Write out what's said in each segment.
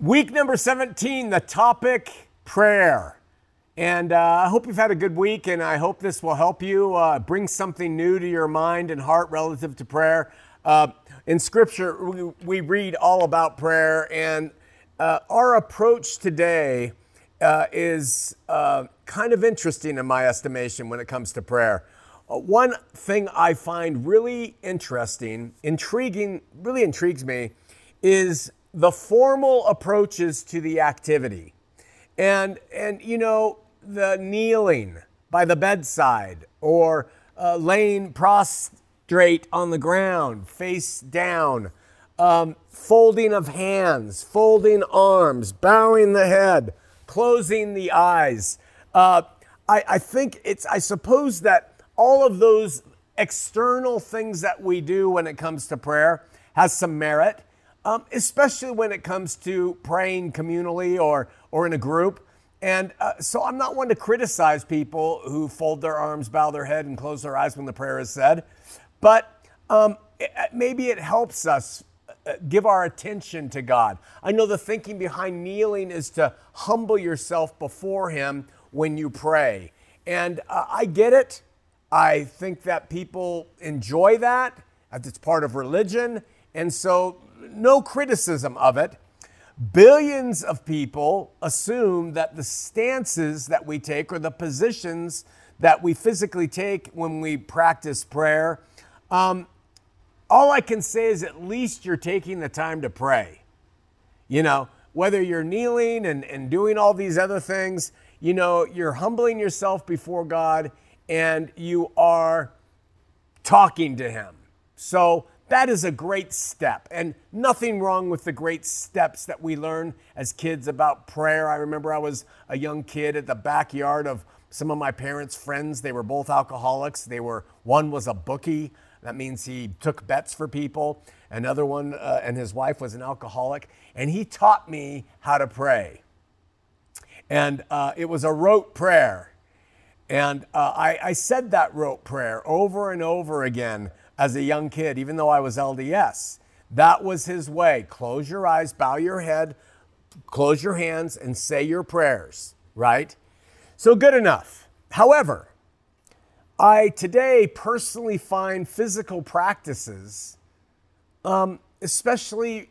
Week number 17, the topic prayer. And uh, I hope you've had a good week, and I hope this will help you uh, bring something new to your mind and heart relative to prayer. Uh, in Scripture, we, we, read all about prayer, and uh, our approach today uh, is uh, kind of interesting in my estimation when it comes to prayer. one thing I find really interesting, intriguing, really intrigues me, is the formal approaches to the activity. And, and you know, the kneeling by the bedside or uh, laying prostrate on the ground, face down, um, folding of hands, folding arms, bowing the head, closing the eyes. Uh, I, I think it's, I suppose that all of those external things that we do when it comes to prayer has some merit um, especially when it comes to praying communally or, or in a group. And uh, so I'm not one to criticize people who fold their arms, bow their head, and close their eyes when the prayer is said. But um, it, maybe it helps us uh, give our attention to God. I know the thinking behind kneeling is to humble yourself before Him when you pray. And uh, I get it. I think that people enjoy that. It's part of religion. And so no criticism of it. Billions of people assume that the stances that we take or the positions that we physically take when we practice prayer, um, all I can say is at least you're taking the time to pray. You know, whether you're kneeling and, and doing all these other things, you know, you're humbling yourself before God and you are talking to Him. So that is a great step, and nothing wrong with the great steps that we learn as kids about prayer. I remember I was a young kid at the backyard of some of my parents' friends. They were both alcoholics. They were one was a bookie. That means he took bets for people. Another one uh, and his wife was an alcoholic, and he taught me how to pray. And uh, it was a rote prayer. And uh, I, I said that rote prayer over and over again as a young kid, even though I was LDS. That was his way. Close your eyes, bow your head, close your hands, and say your prayers, right? So good enough. However, I today personally find physical practices, um, especially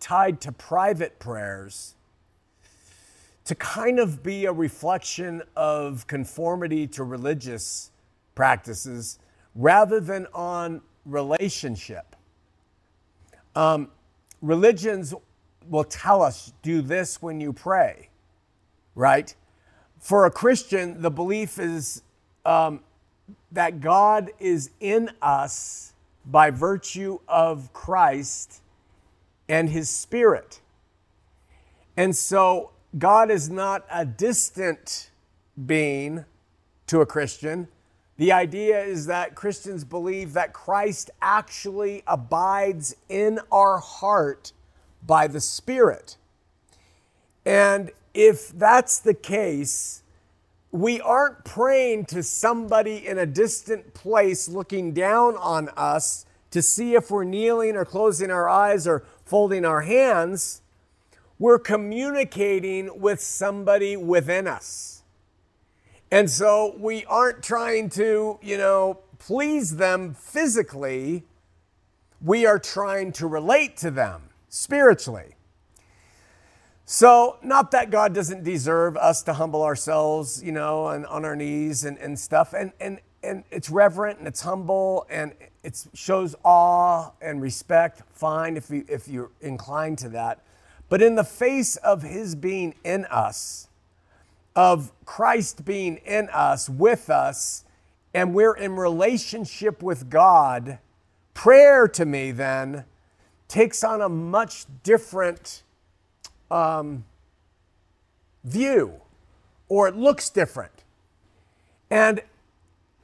tied to private prayers, to kind of be a reflection of conformity to religious practices rather than on relationship. Um, religions will tell us do this when you pray, right? For a Christian, the belief is um, that God is in us by virtue of Christ and his Spirit. And so God is not a distant being to a Christian. The idea is that Christians believe that Christ actually abides in our heart by the Spirit. And if that's the case, we aren't praying to somebody in a distant place looking down on us to see if we're kneeling or closing our eyes or folding our hands. We're communicating with somebody within us. And so we aren't trying to, you know, please them physically. We are trying to relate to them spiritually. So, not that God doesn't deserve us to humble ourselves, you know, and on our knees and, and stuff. And, and, and it's reverent and it's humble and it shows awe and respect. Fine if, you, if you're inclined to that. But in the face of His being in us, of Christ being in us, with us, and we're in relationship with God, prayer to me then takes on a much different um, view, or it looks different. And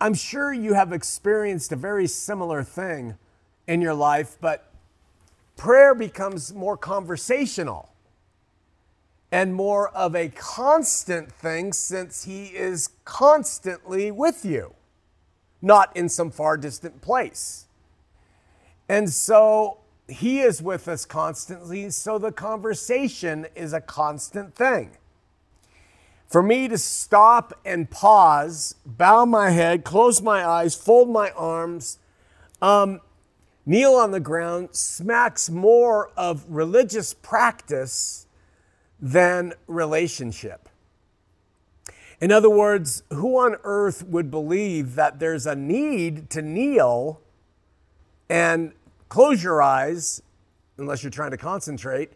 I'm sure you have experienced a very similar thing in your life, but prayer becomes more conversational and more of a constant thing since He is constantly with you, not in some far distant place. And so He is with us constantly, so the conversation is a constant thing. For me to stop and pause, bow my head, close my eyes, fold my arms, um, kneel on the ground smacks more of religious practice than relationship. In other words, who on earth would believe that there's a need to kneel and close your eyes, unless you're trying to concentrate,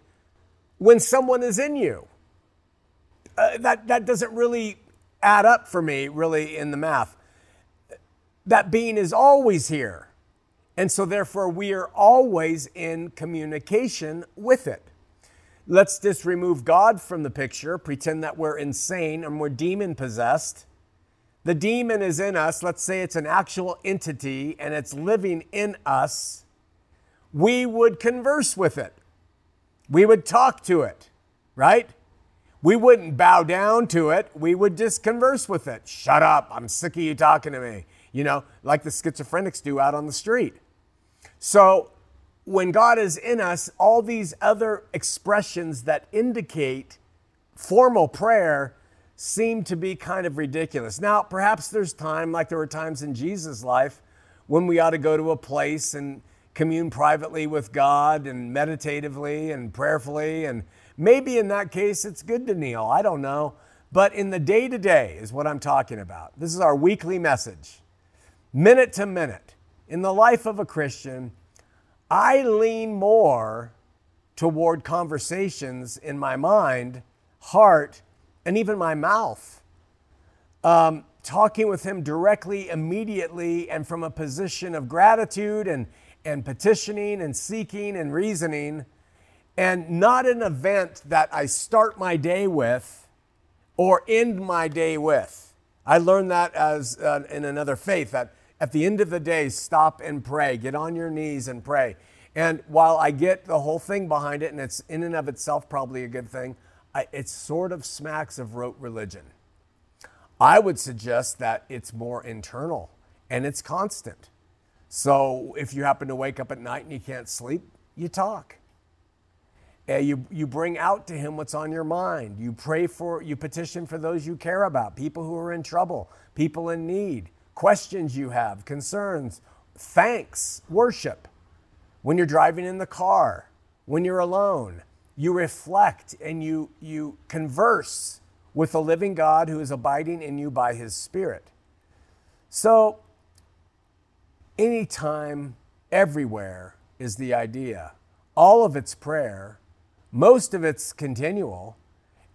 when someone is in you? Uh, that, that doesn't really add up for me, really, in the math. That being is always here. And so, therefore, we are always in communication with it. Let's just remove God from the picture, pretend that we're insane and we're demon possessed. The demon is in us. Let's say it's an actual entity and it's living in us. We would converse with it. We would talk to it, right? We wouldn't bow down to it. We would just converse with it. Shut up. I'm sick of you talking to me. You know, like the schizophrenics do out on the street. So when God is in us, all these other expressions that indicate formal prayer seem to be kind of ridiculous. Now, perhaps there's time, like there were times in Jesus' life, when we ought to go to a place and commune privately with God and meditatively and prayerfully. And maybe in that case, it's good to kneel. I don't know. But in the day to day is what I'm talking about. This is our weekly message, minute to minute. In the life of a Christian, I lean more toward conversations in my mind, heart, and even my mouth. Um, talking with Him directly, immediately, and from a position of gratitude and, and petitioning and seeking and reasoning, and not an event that I start my day with or end my day with. I learned that as uh, in another faith that at the end of the day, stop and pray. Get on your knees and pray. And while I get the whole thing behind it, and it's in and of itself probably a good thing, I, it sort of smacks of rote religion. I would suggest that it's more internal and it's constant. So if you happen to wake up at night and you can't sleep, you talk. Uh, you, you bring out to him what's on your mind. You pray for, you petition for those you care about, people who are in trouble, people in need questions you have, concerns, thanks, worship. When you're driving in the car, when you're alone, you reflect and you, you converse with the living God who is abiding in you by his Spirit. So, anytime, everywhere is the idea. All of it's prayer, most of it's continual,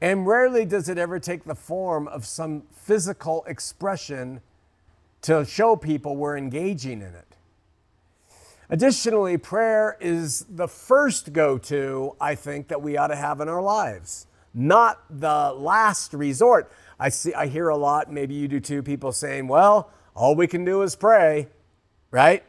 and rarely does it ever take the form of some physical expression to show people we're engaging in it. Additionally, prayer is the first go to, I think, that we ought to have in our lives, not the last resort. I, see, I hear a lot, maybe you do too, people saying, well, all we can do is pray, right?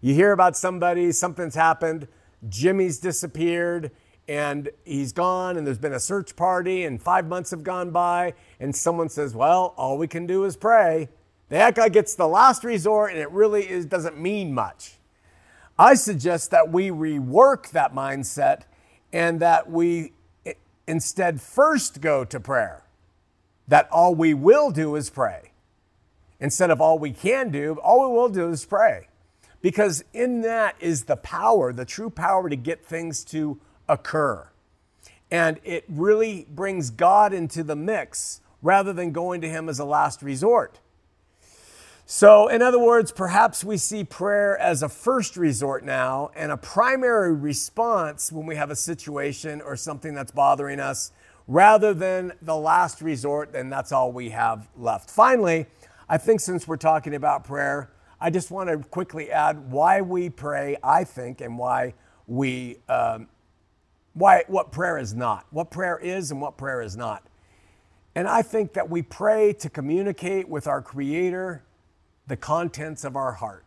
You hear about somebody, something's happened, Jimmy's disappeared, and he's gone, and there's been a search party, and five months have gone by, and someone says, well, all we can do is pray. That guy gets the last resort, and it really is, doesn't mean much. I suggest that we rework that mindset and that we instead first go to prayer. That all we will do is pray. Instead of all we can do, all we will do is pray. Because in that is the power, the true power to get things to occur. And it really brings God into the mix rather than going to Him as a last resort. So, in other words, perhaps we see prayer as a first resort now and a primary response when we have a situation or something that's bothering us, rather than the last resort, and that's all we have left. Finally, I think since we're talking about prayer, I just want to quickly add why we pray, I think, and why we, um, why, what prayer is not, what prayer is and what prayer is not. And I think that we pray to communicate with our Creator the contents of our heart.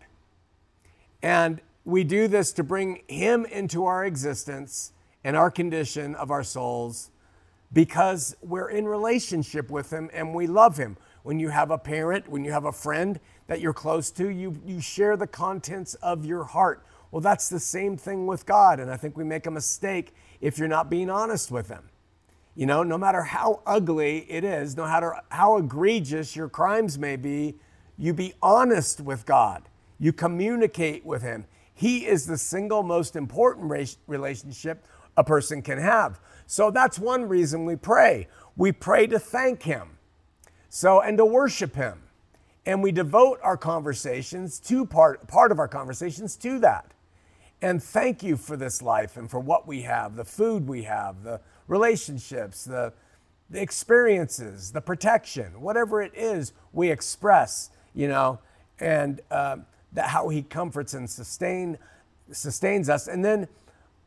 And we do this to bring Him into our existence and our condition of our souls because we're in relationship with Him and we love Him. When you have a parent, when you have a friend that you're close to, you, you share the contents of your heart. Well, that's the same thing with God. And I think we make a mistake if you're not being honest with Him. You know, no matter how ugly it is, no matter how egregious your crimes may be, you be honest with God. You communicate with Him. He is the single most important relationship a person can have. So that's one reason we pray. We pray to thank Him. So, and to worship Him. And we devote our conversations to part, part of our conversations to that. And thank you for this life and for what we have, the food we have, the relationships, the, the experiences, the protection, whatever it is we express, you know, and uh, that how he comforts and sustain, sustains us. And then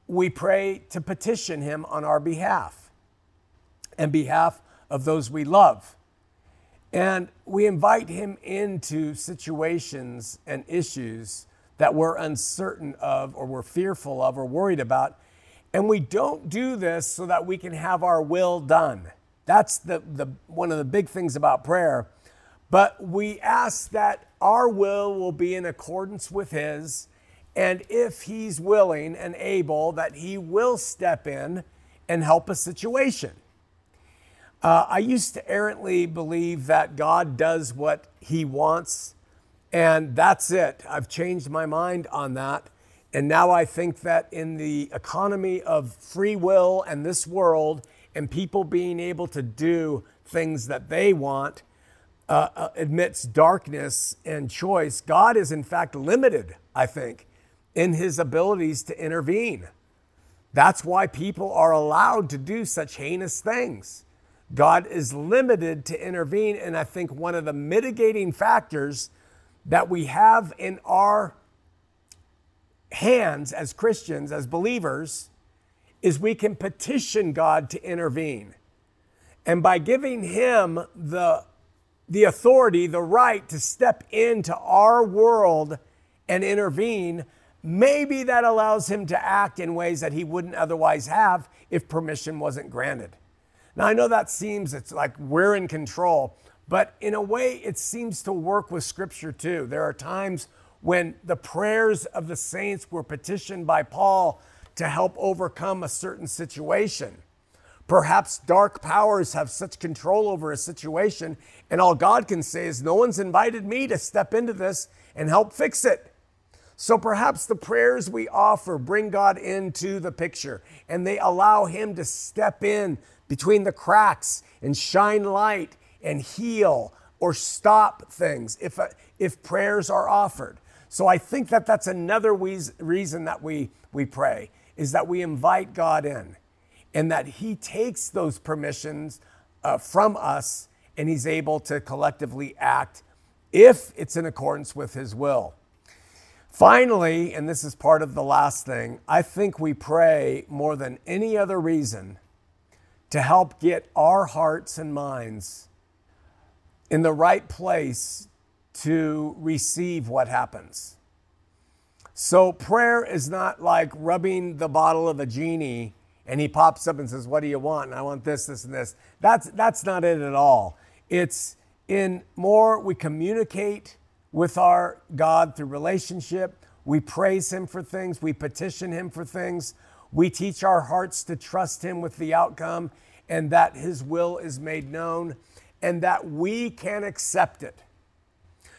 we pray to petition him on our behalf and behalf of those we love. And we invite him into situations and issues that we're uncertain of or we're fearful of or worried about. And we don't do this so that we can have our will done. That's the, the, one of the big things about prayer. But we ask that our will will be in accordance with His. And if He's willing and able, that He will step in and help a situation. Uh, I used to errantly believe that God does what He wants, and that's it. I've changed my mind on that. And now I think that in the economy of free will and this world, and people being able to do things that they want, uh, uh, amidst darkness and choice, God is in fact limited, I think, in his abilities to intervene. That's why people are allowed to do such heinous things. God is limited to intervene. And I think one of the mitigating factors that we have in our hands as Christians, as believers, is we can petition God to intervene. And by giving Him the, the authority, the right to step into our world and intervene, maybe that allows Him to act in ways that He wouldn't otherwise have if permission wasn't granted. Now, I know that seems it's like we're in control, but in a way, it seems to work with Scripture too. There are times when the prayers of the saints were petitioned by Paul to help overcome a certain situation. Perhaps dark powers have such control over a situation, and all God can say is, No one's invited me to step into this and help fix it. So perhaps the prayers we offer bring God into the picture and they allow Him to step in between the cracks and shine light and heal or stop things if, uh, if prayers are offered. So I think that that's another reason that we, we pray is that we invite God in and that He takes those permissions uh, from us and He's able to collectively act if it's in accordance with His will. Finally, and this is part of the last thing, I think we pray more than any other reason to help get our hearts and minds in the right place to receive what happens. So, prayer is not like rubbing the bottle of a genie and he pops up and says, What do you want? And I want this, this, and this. That's, that's not it at all. It's in more, we communicate with our God through relationship. We praise Him for things. We petition Him for things. We teach our hearts to trust Him with the outcome and that His will is made known and that we can accept it.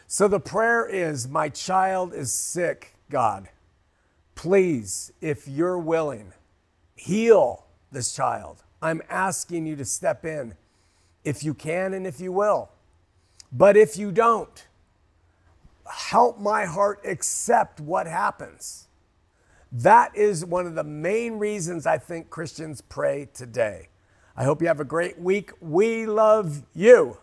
So the prayer is My child is sick, God. Please, if you're willing, heal this child. I'm asking you to step in if you can and if you will. But if you don't, help my heart accept what happens. That is one of the main reasons I think Christians pray today. I hope you have a great week. We love you.